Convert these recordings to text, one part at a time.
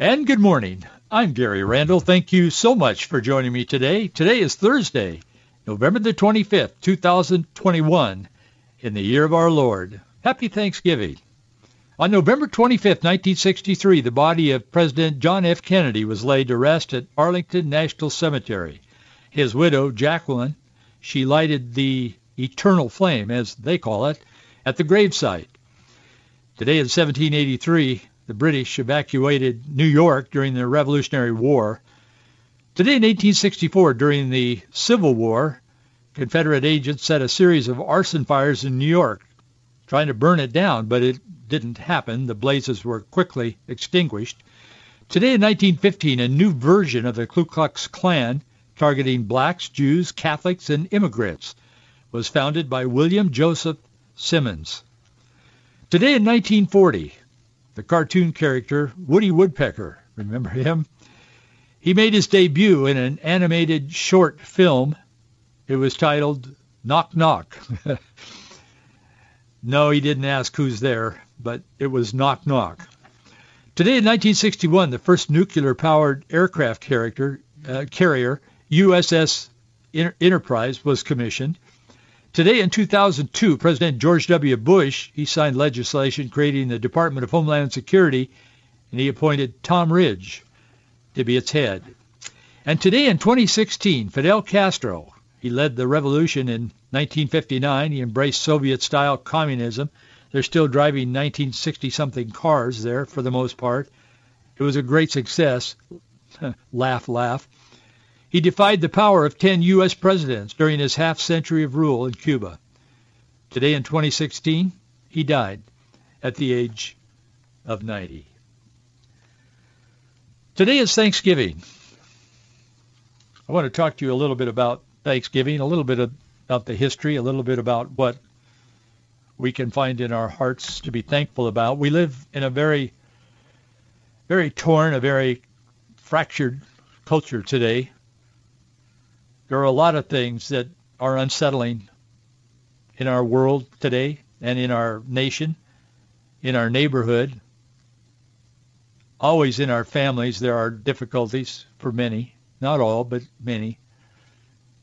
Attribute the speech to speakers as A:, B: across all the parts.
A: And good morning. I'm Gary Randall. Thank you so much for joining me today. Today is Thursday, November the 25th, 2021, in the year of our Lord. Happy Thanksgiving. On November 25, 1963, the body of President John F. Kennedy was laid to rest at Arlington National Cemetery. His widow, Jacqueline, she lighted the eternal flame, as they call it, at the gravesite. Today in 1783, the British evacuated New York during the Revolutionary War. Today in 1864, during the Civil War, Confederate agents set a series of arson fires in New York, trying to burn it down, but it didn't happen. The blazes were quickly extinguished. Today in 1915, a new version of the Ku Klux Klan targeting blacks, Jews, Catholics, and immigrants was founded by William Joseph Simmons. Today in 1940, the cartoon character Woody Woodpecker, remember him? He made his debut in an animated short film. It was titled Knock Knock. no, he didn't ask who's there but it was knock knock. Today in 1961, the first nuclear-powered aircraft character, uh, carrier, USS Enterprise, was commissioned. Today in 2002, President George W. Bush, he signed legislation creating the Department of Homeland Security, and he appointed Tom Ridge to be its head. And today in 2016, Fidel Castro, he led the revolution in 1959. He embraced Soviet-style communism they're still driving 1960-something cars there for the most part. It was a great success. laugh, laugh. He defied the power of 10 U.S. presidents during his half century of rule in Cuba. Today in 2016, he died at the age of 90. Today is Thanksgiving. I want to talk to you a little bit about Thanksgiving, a little bit about the history, a little bit about what we can find in our hearts to be thankful about. We live in a very, very torn, a very fractured culture today. There are a lot of things that are unsettling in our world today and in our nation, in our neighborhood. Always in our families there are difficulties for many, not all, but many.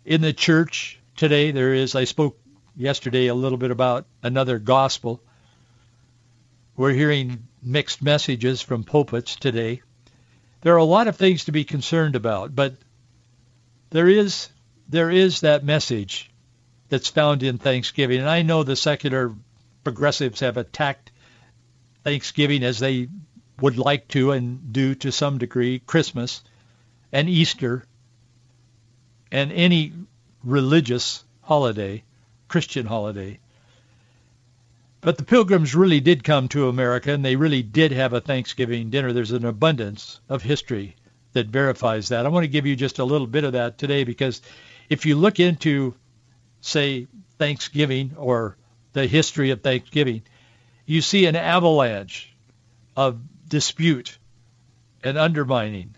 A: In the church today there is, I spoke yesterday a little bit about another gospel. We're hearing mixed messages from pulpits today. There are a lot of things to be concerned about, but there is there is that message that's found in Thanksgiving. And I know the secular progressives have attacked Thanksgiving as they would like to and do to some degree Christmas and Easter and any religious holiday. Christian holiday. But the pilgrims really did come to America, and they really did have a Thanksgiving dinner. There's an abundance of history that verifies that. I want to give you just a little bit of that today because if you look into, say, Thanksgiving or the history of Thanksgiving, you see an avalanche of dispute and undermining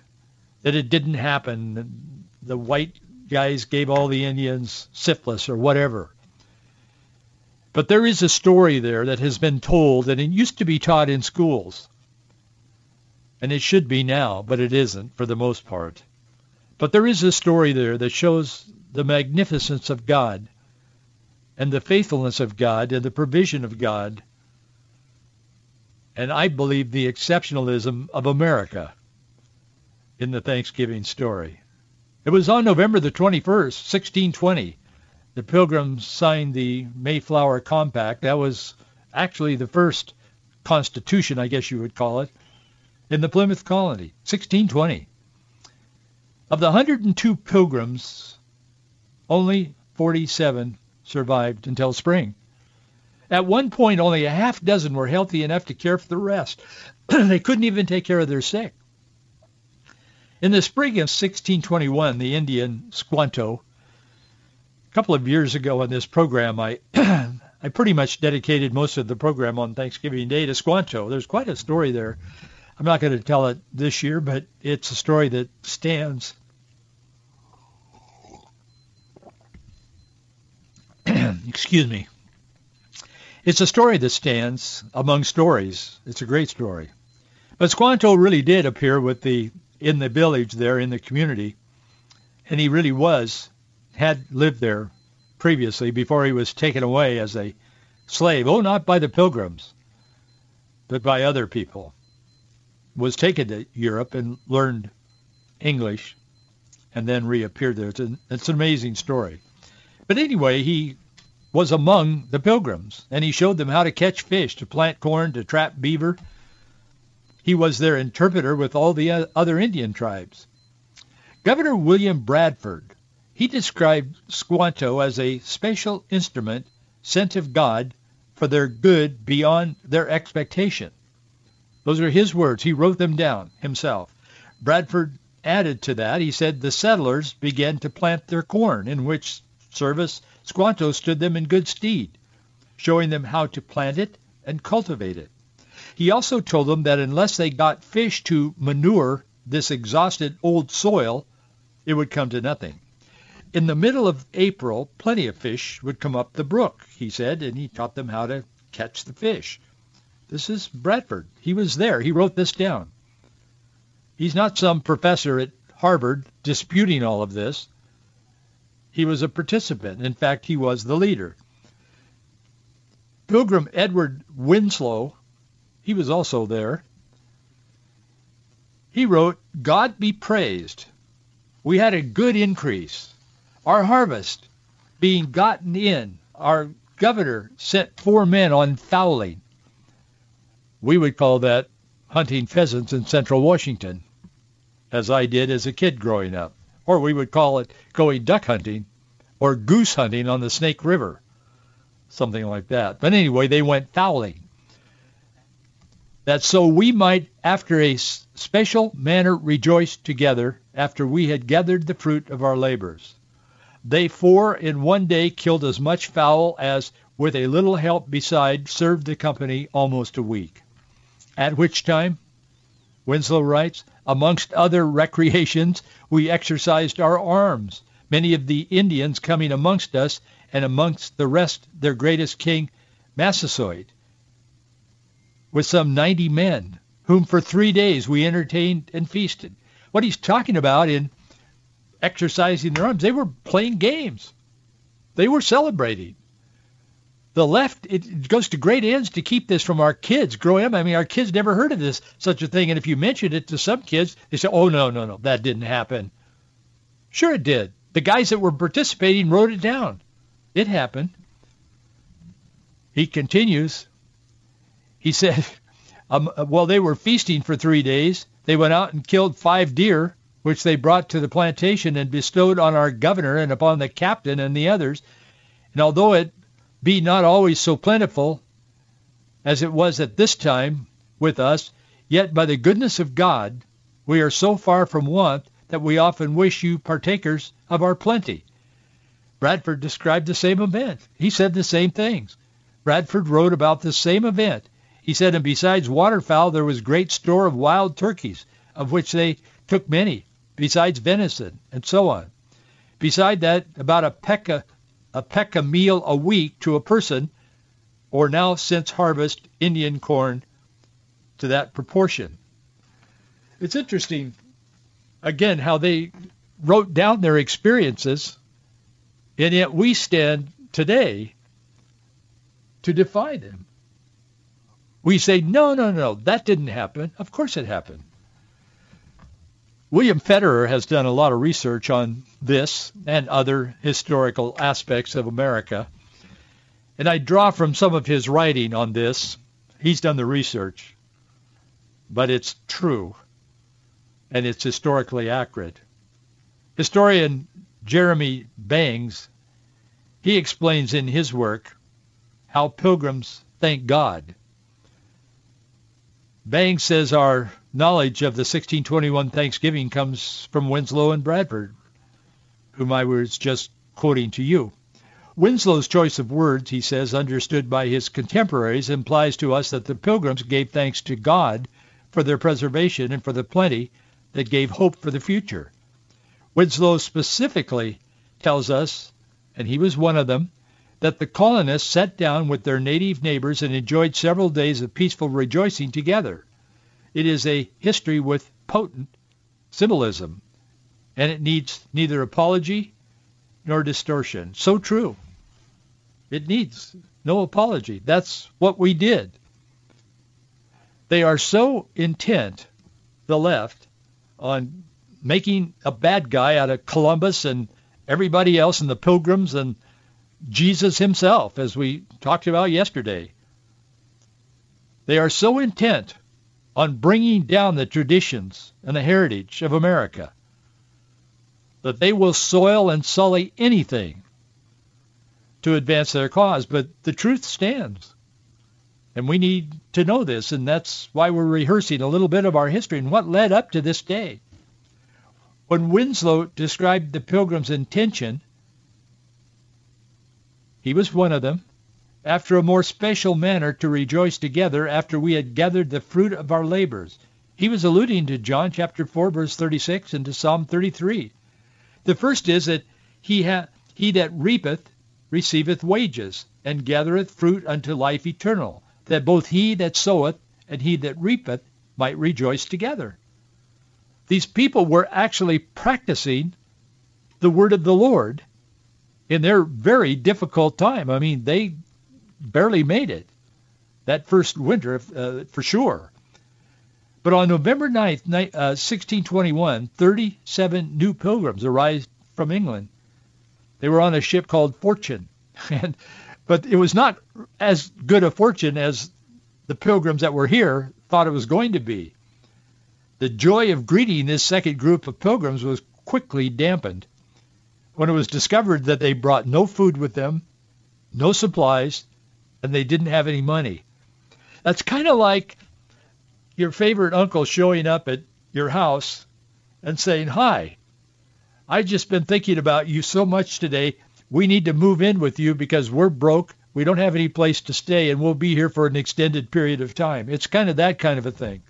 A: that it didn't happen. The white guys gave all the Indians syphilis or whatever. But there is a story there that has been told, and it used to be taught in schools. And it should be now, but it isn't for the most part. But there is a story there that shows the magnificence of God and the faithfulness of God and the provision of God. And I believe the exceptionalism of America in the Thanksgiving story. It was on November the 21st, 1620, the Pilgrims signed the Mayflower Compact. That was actually the first constitution, I guess you would call it, in the Plymouth colony, 1620. Of the 102 pilgrims, only 47 survived until spring. At one point, only a half dozen were healthy enough to care for the rest. they couldn't even take care of their sick. In the spring of 1621, the Indian Squanto a couple of years ago on this program, I I pretty much dedicated most of the program on Thanksgiving Day to Squanto. There's quite a story there. I'm not going to tell it this year, but it's a story that stands. Excuse me. It's a story that stands among stories. It's a great story. But Squanto really did appear with the in the village there in the community, and he really was had lived there previously before he was taken away as a slave. Oh, not by the pilgrims, but by other people. Was taken to Europe and learned English, and then reappeared there. It's an, it's an amazing story. But anyway, he was among the pilgrims, and he showed them how to catch fish, to plant corn, to trap beaver. He was their interpreter with all the other Indian tribes. Governor William Bradford, he described Squanto as a special instrument sent of God for their good beyond their expectation. Those are his words. He wrote them down himself. Bradford added to that, he said the settlers began to plant their corn, in which service Squanto stood them in good stead, showing them how to plant it and cultivate it. He also told them that unless they got fish to manure this exhausted old soil, it would come to nothing. In the middle of April, plenty of fish would come up the brook, he said, and he taught them how to catch the fish. This is Bradford. He was there. He wrote this down. He's not some professor at Harvard disputing all of this. He was a participant. In fact, he was the leader. Pilgrim Edward Winslow, he was also there. He wrote, God be praised. We had a good increase. Our harvest being gotten in. Our governor sent four men on fowling. We would call that hunting pheasants in central Washington, as I did as a kid growing up or we would call it going duck hunting or goose hunting on the Snake River, something like that. But anyway, they went fowling. That so we might, after a special manner, rejoice together after we had gathered the fruit of our labors. They four in one day killed as much fowl as, with a little help beside, served the company almost a week. At which time, Winslow writes, amongst other recreations, we exercised our arms, many of the Indians coming amongst us, and amongst the rest their greatest king, Massasoit, with some ninety men, whom for three days we entertained and feasted. What he's talking about in exercising their arms, they were playing games. They were celebrating the left it goes to great ends to keep this from our kids growing up. I mean, our kids never heard of this such a thing, and if you mentioned it to some kids, they say, "Oh no, no, no, that didn't happen." Sure, it did. The guys that were participating wrote it down. It happened. He continues. He said, um, "While they were feasting for three days, they went out and killed five deer." Which they brought to the plantation and bestowed on our governor and upon the captain and the others. And although it be not always so plentiful as it was at this time with us, yet by the goodness of God we are so far from want that we often wish you partakers of our plenty. Bradford described the same event. He said the same things. Bradford wrote about the same event. He said, and besides waterfowl, there was great store of wild turkeys, of which they took many, besides venison, and so on. Beside that, about a peck a peck a meal a week to a person, or now since harvest Indian corn to that proportion. It's interesting, again, how they wrote down their experiences, and yet we stand today to defy them. We say, no, no, no, that didn't happen. Of course it happened. William Federer has done a lot of research on this and other historical aspects of America. And I draw from some of his writing on this. He's done the research, but it's true and it's historically accurate. Historian Jeremy Bangs, he explains in his work how pilgrims thank God. Bangs says our knowledge of the 1621 Thanksgiving comes from Winslow and Bradford, whom I was just quoting to you. Winslow's choice of words, he says, understood by his contemporaries, implies to us that the pilgrims gave thanks to God for their preservation and for the plenty that gave hope for the future. Winslow specifically tells us, and he was one of them, that the colonists sat down with their native neighbors and enjoyed several days of peaceful rejoicing together. It is a history with potent symbolism, and it needs neither apology nor distortion. So true. It needs no apology. That's what we did. They are so intent, the left, on making a bad guy out of Columbus and everybody else and the pilgrims and Jesus himself, as we talked about yesterday. They are so intent on bringing down the traditions and the heritage of America that they will soil and sully anything to advance their cause. But the truth stands. And we need to know this, and that's why we're rehearsing a little bit of our history and what led up to this day. When Winslow described the pilgrims' intention, he was one of them, after a more special manner to rejoice together after we had gathered the fruit of our labors. He was alluding to John chapter 4 verse 36 and to Psalm 33. The first is that he, ha- he that reapeth receiveth wages, and gathereth fruit unto life eternal, that both he that soweth and he that reapeth might rejoice together. These people were actually practicing the word of the Lord in their very difficult time. I mean, they barely made it that first winter uh, for sure. But on November 9th, uh, 1621, 37 new pilgrims arrived from England. They were on a ship called Fortune, and but it was not as good a fortune as the pilgrims that were here thought it was going to be. The joy of greeting this second group of pilgrims was quickly dampened when it was discovered that they brought no food with them, no supplies, and they didn't have any money. That's kind of like your favorite uncle showing up at your house and saying, hi, I've just been thinking about you so much today. We need to move in with you because we're broke. We don't have any place to stay, and we'll be here for an extended period of time. It's kind of that kind of a thing.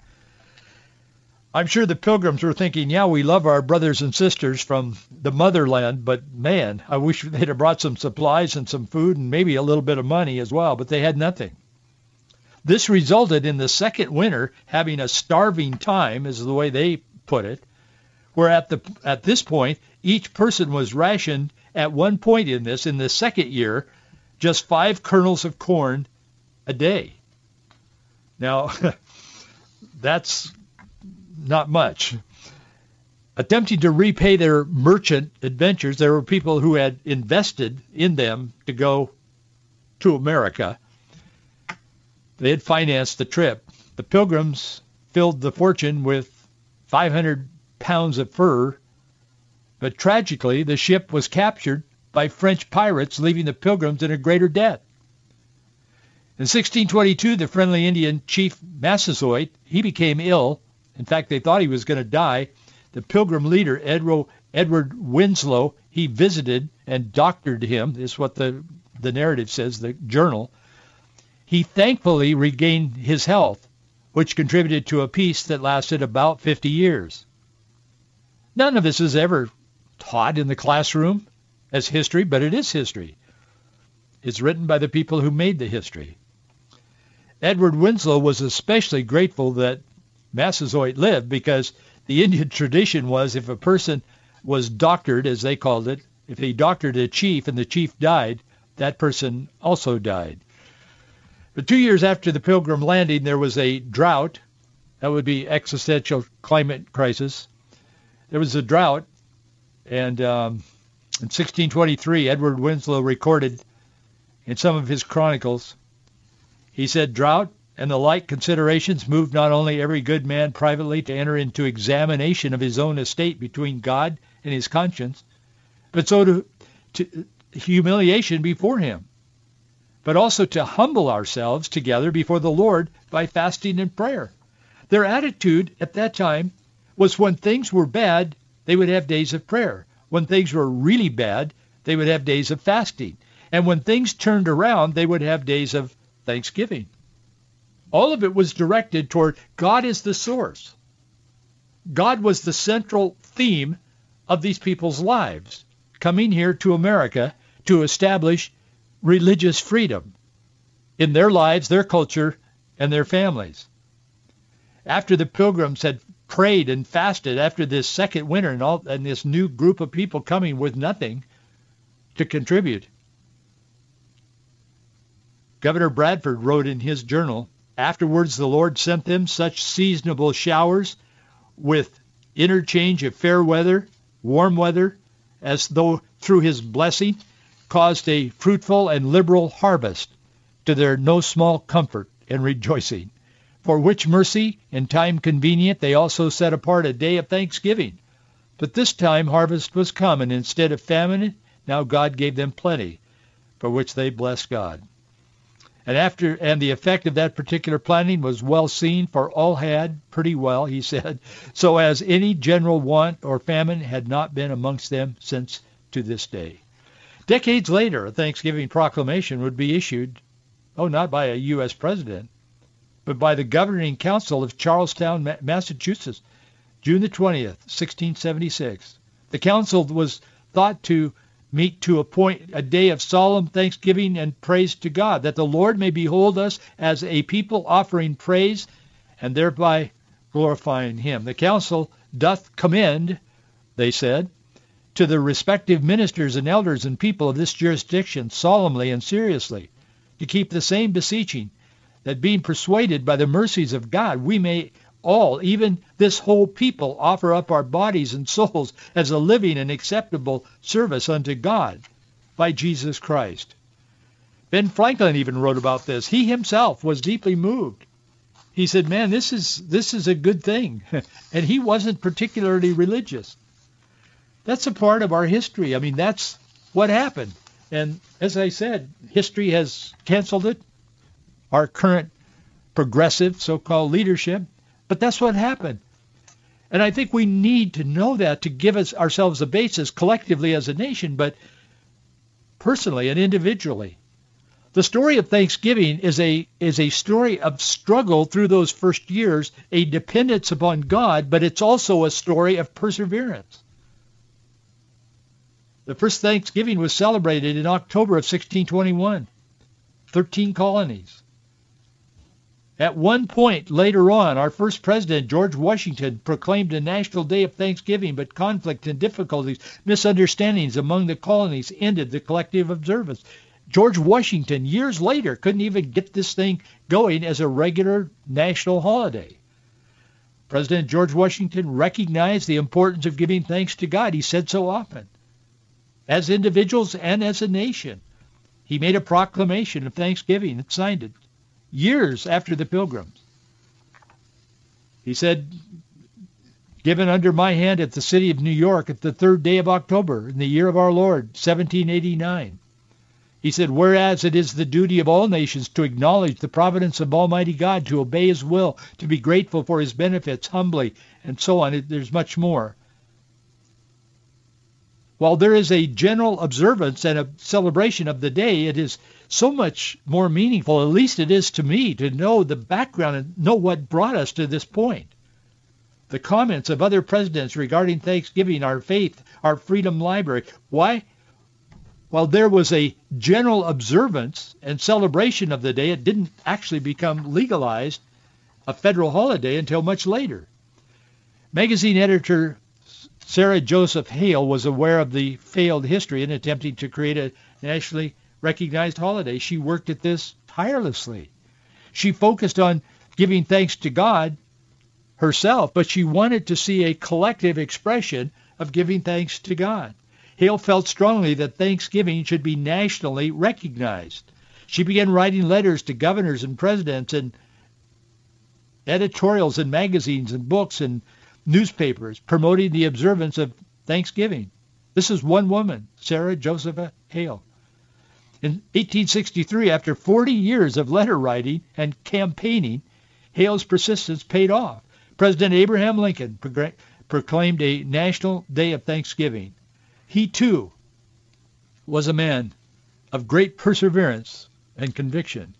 A: I'm sure the pilgrims were thinking, yeah, we love our brothers and sisters from the motherland, but man, I wish they'd have brought some supplies and some food and maybe a little bit of money as well, but they had nothing. This resulted in the second winter having a starving time, is the way they put it, where at, the, at this point, each person was rationed at one point in this, in the second year, just five kernels of corn a day. Now, that's not much. Attempting to repay their merchant adventures, there were people who had invested in them to go to America. They had financed the trip. The pilgrims filled the fortune with 500 pounds of fur, but tragically the ship was captured by French pirates, leaving the pilgrims in a greater debt. In 1622, the friendly Indian chief Massasoit, he became ill in fact, they thought he was going to die. The Pilgrim leader, Edward Winslow, he visited and doctored him. Is what the, the narrative says, the journal. He thankfully regained his health, which contributed to a peace that lasted about 50 years. None of this is ever taught in the classroom as history, but it is history. It's written by the people who made the history. Edward Winslow was especially grateful that Massasoit lived because the Indian tradition was if a person was doctored, as they called it, if they doctored a chief and the chief died, that person also died. But two years after the Pilgrim landing, there was a drought. That would be existential climate crisis. There was a drought, and um, in 1623, Edward Winslow recorded in some of his chronicles, he said, drought and the like considerations moved not only every good man privately to enter into examination of his own estate between God and his conscience, but so to, to humiliation before him, but also to humble ourselves together before the Lord by fasting and prayer. Their attitude at that time was when things were bad, they would have days of prayer. When things were really bad, they would have days of fasting. And when things turned around, they would have days of thanksgiving. All of it was directed toward God is the source. God was the central theme of these people's lives, coming here to America to establish religious freedom in their lives, their culture, and their families. after the pilgrims had prayed and fasted after this second winter and all and this new group of people coming with nothing to contribute. Governor Bradford wrote in his journal, afterwards the Lord sent them such seasonable showers with interchange of fair weather, warm weather, as though through his blessing caused a fruitful and liberal harvest to their no small comfort and rejoicing for which mercy in time convenient they also set apart a day of thanksgiving. But this time harvest was come, and instead of famine, now God gave them plenty, for which they blessed God. And after and the effect of that particular planting was well seen, for all had pretty well, he said, so as any general want or famine had not been amongst them since to this day. Decades later, a Thanksgiving proclamation would be issued, oh, not by a U.S. president, but by the governing council of Charlestown, Massachusetts, June the 20th, 1676. The council was thought to meet to appoint a day of solemn thanksgiving and praise to God, that the Lord may behold us as a people offering praise and thereby glorifying him. The council doth commend, they said, to the respective ministers and elders and people of this jurisdiction solemnly and seriously to keep the same beseeching that being persuaded by the mercies of God, we may all, even this whole people, offer up our bodies and souls as a living and acceptable service unto God by Jesus Christ. Ben Franklin even wrote about this. He himself was deeply moved. He said, "Man, this is this is a good thing." and he wasn't particularly religious. That's a part of our history. I mean, that's what happened. And as I said, history has canceled it our current progressive so-called leadership. But that's what happened. And I think we need to know that to give us ourselves a basis collectively as a nation, but personally and individually. The story of Thanksgiving is a is a story of struggle through those first years, a dependence upon God, but it's also a story of perseverance. The first Thanksgiving was celebrated in October of 1621. 13 colonies. At one point later on, our first president, George Washington, proclaimed a national day of thanksgiving, but conflict and difficulties, misunderstandings among the colonies ended the collective observance. George Washington, years later, couldn't even get this thing going as a regular national holiday. President George Washington recognized the importance of giving thanks to God. He said so often, as individuals and as a nation. He made a proclamation of thanksgiving and signed it years after the pilgrims. He said, given under my hand at the city of New York at the third day of October in the year of our Lord, 1789. He said, whereas it is the duty of all nations to acknowledge the providence of Almighty God, to obey his will, to be grateful for his benefits humbly, and so on. There's much more. While there is a general observance and a celebration of the day, it is so much more meaningful, at least it is to me, to know the background and know what brought us to this point. The comments of other presidents regarding Thanksgiving, our faith, our freedom library. Why? While there was a general observance and celebration of the day, it didn't actually become legalized a federal holiday until much later. Magazine editor Sarah Josepha Hale was aware of the failed history in attempting to create a nationally recognized holiday. She worked at this tirelessly. She focused on giving thanks to God herself, but she wanted to see a collective expression of giving thanks to God. Hale felt strongly that Thanksgiving should be nationally recognized. She began writing letters to governors and presidents and editorials in magazines and books and newspapers promoting the observance of Thanksgiving. This is one woman, Sarah Josepha Hale. In 1863, after 40 years of letter writing and campaigning, Hale's persistence paid off. President Abraham Lincoln proclaimed a national day of thanksgiving. He, too, was a man of great perseverance and conviction.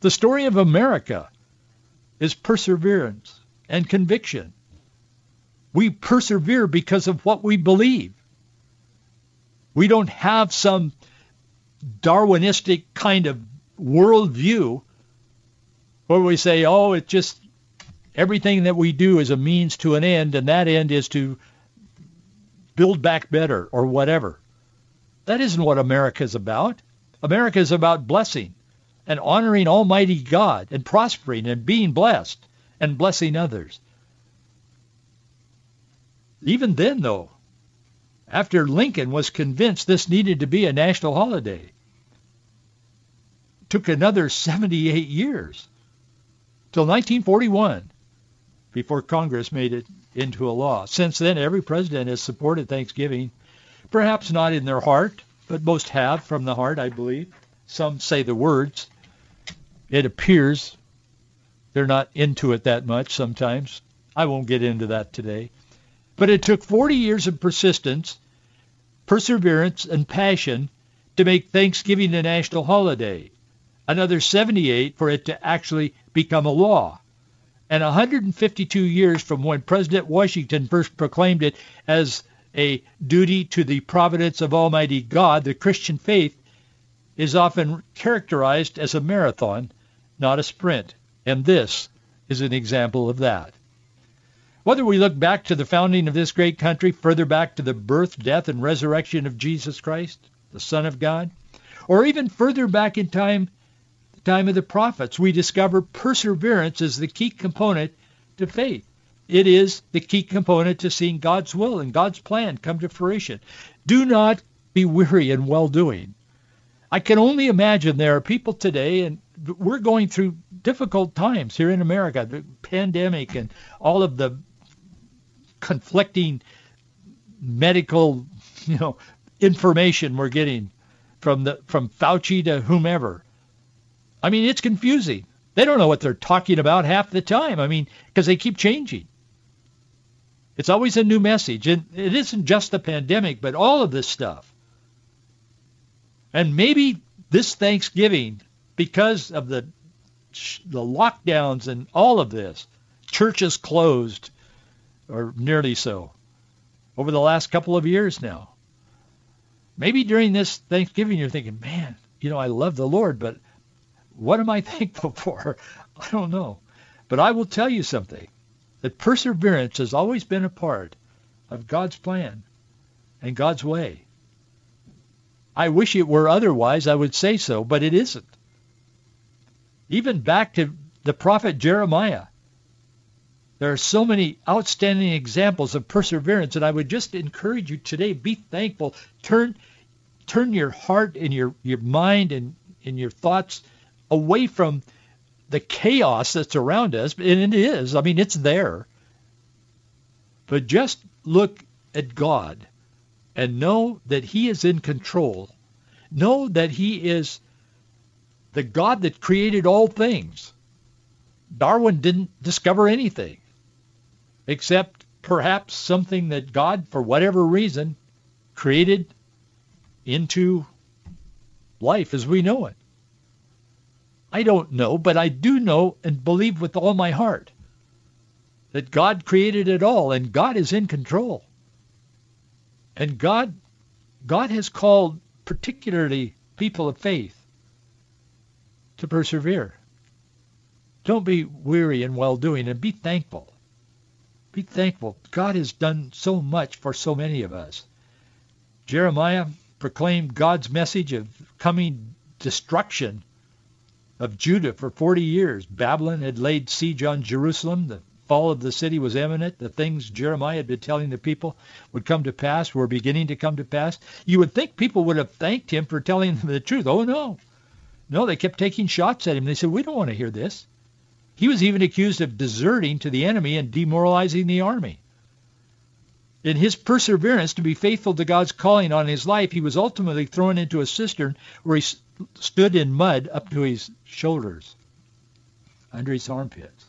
A: The story of America is perseverance and conviction. We persevere because of what we believe. We don't have some Darwinistic kind of worldview where we say, oh, it just everything that we do is a means to an end, and that end is to build back better or whatever. That isn't what America is about. America is about blessing and honoring Almighty God and prospering and being blessed and blessing others. Even then, though, after Lincoln was convinced this needed to be a national holiday, took another 78 years till 1941 before Congress made it into a law. Since then, every president has supported Thanksgiving, perhaps not in their heart, but most have from the heart, I believe. Some say the words. It appears they're not into it that much sometimes. I won't get into that today. But it took 40 years of persistence, perseverance, and passion to make Thanksgiving a national holiday. Another 78 for it to actually become a law and 152 years from when President Washington first proclaimed it as a duty to the providence of Almighty God, the Christian faith is often characterized as a marathon, not a sprint. And this is an example of that. Whether we look back to the founding of this great country, further back to the birth, death, and resurrection of Jesus Christ, the Son of God, or even further back in time the time of the prophets, we discover perseverance is the key component to faith. It is the key component to seeing God's will and God's plan come to fruition. Do not be weary in well-doing. I can only imagine there are people today, and we're going through difficult times here in America, the pandemic and all of the conflicting medical, you know, information we're getting from the from Fauci to whomever. I mean, it's confusing. They don't know what they're talking about half the time. I mean, because they keep changing. It's always a new message. And it isn't just the pandemic, but all of this stuff. And maybe this Thanksgiving, because of the the lockdowns and all of this, churches closed, or nearly so, over the last couple of years now. Maybe during this Thanksgiving you're thinking, man, you know, I love the Lord, but what am I thankful for? I don't know. But I will tell you something, that perseverance has always been a part of God's plan and God's way. I wish it were otherwise, I would say so, but it isn't. Even back to the prophet Jeremiah, there are so many outstanding examples of perseverance, and I would just encourage you today, be thankful. Turn, turn your heart and your, your mind and, and your thoughts away from the chaos that's around us, and it is. I mean, it's there. But just look at God and know that he is in control. Know that he is the God that created all things. Darwin didn't discover anything except perhaps something that God, for whatever reason, created into life as we know it. I don't know, but I do know and believe with all my heart that God created it all and God is in control. And God God has called particularly people of faith to persevere. Don't be weary in well-doing and be thankful. Be thankful. God has done so much for so many of us. Jeremiah proclaimed God's message of coming destruction of Judah for 40 years. Babylon had laid siege on Jerusalem. The fall of the city was imminent. The things Jeremiah had been telling the people would come to pass were beginning to come to pass. You would think people would have thanked him for telling them the truth. Oh, no. No, they kept taking shots at him. They said, we don't want to hear this. He was even accused of deserting to the enemy and demoralizing the army. In his perseverance to be faithful to God's calling on his life, he was ultimately thrown into a cistern where he stood in mud up to his shoulders, under his armpits.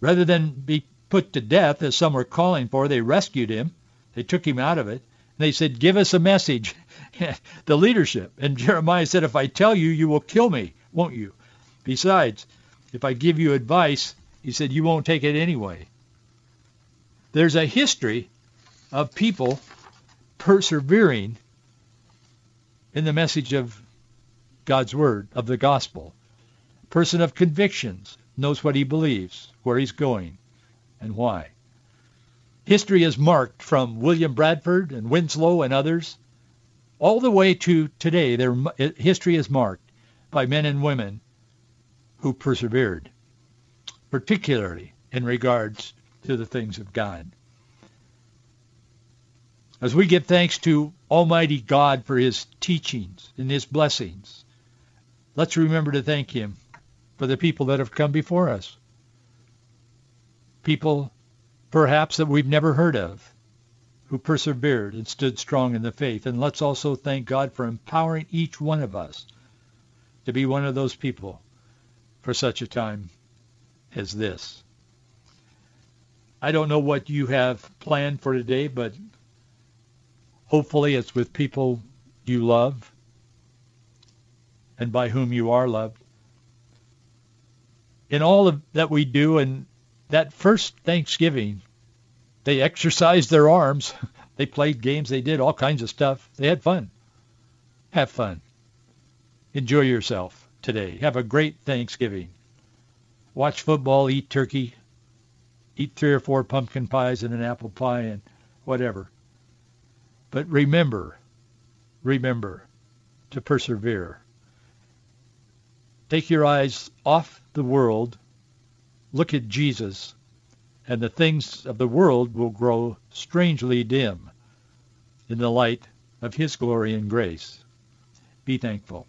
A: Rather than be put to death, as some were calling for, they rescued him. They took him out of it. And they said, give us a message, the leadership. And Jeremiah said, if I tell you, you will kill me, won't you? Besides, if I give you advice, he said, you won't take it anyway. There's a history of people persevering in the message of God's word, of the gospel. Person of convictions, knows what he believes, where he's going, and why. History is marked from William Bradford and Winslow and others all the way to today. Their history is marked by men and women who persevered, particularly in regards to the things of God. As we give thanks to Almighty God for his teachings and his blessings, let's remember to thank him for the people that have come before us. People perhaps that we've never heard of who persevered and stood strong in the faith. And let's also thank God for empowering each one of us to be one of those people for such a time as this. I don't know what you have planned for today, but hopefully it's with people you love and by whom you are loved. In all of that we do and that first Thanksgiving, they exercised their arms. They played games. They did all kinds of stuff. They had fun. Have fun. Enjoy yourself today. Have a great Thanksgiving. Watch football, eat turkey, eat three or four pumpkin pies and an apple pie and whatever. But remember, remember to persevere. Take your eyes off the world look at Jesus, and the things of the world will grow strangely dim in the light of his glory and grace. Be thankful.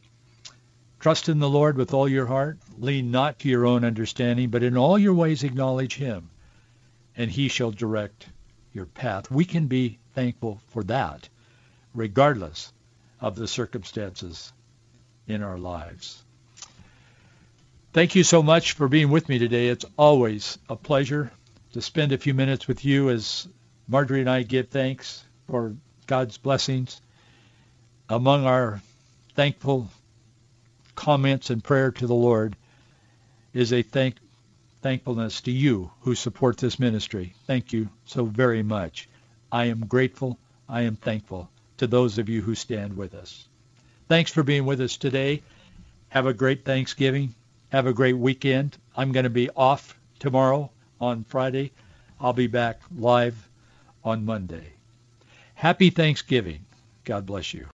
A: Trust in the Lord with all your heart. Lean not to your own understanding, but in all your ways acknowledge him, and he shall direct your path. We can be thankful for that, regardless of the circumstances in our lives. Thank you so much for being with me today. It's always a pleasure to spend a few minutes with you as Marjorie and I give thanks for God's blessings. Among our thankful comments and prayer to the Lord is a thank thankfulness to you who support this ministry. Thank you so very much. I am grateful. I am thankful to those of you who stand with us. Thanks for being with us today. Have a great Thanksgiving. Have a great weekend. I'm going to be off tomorrow on Friday. I'll be back live on Monday. Happy Thanksgiving. God bless you.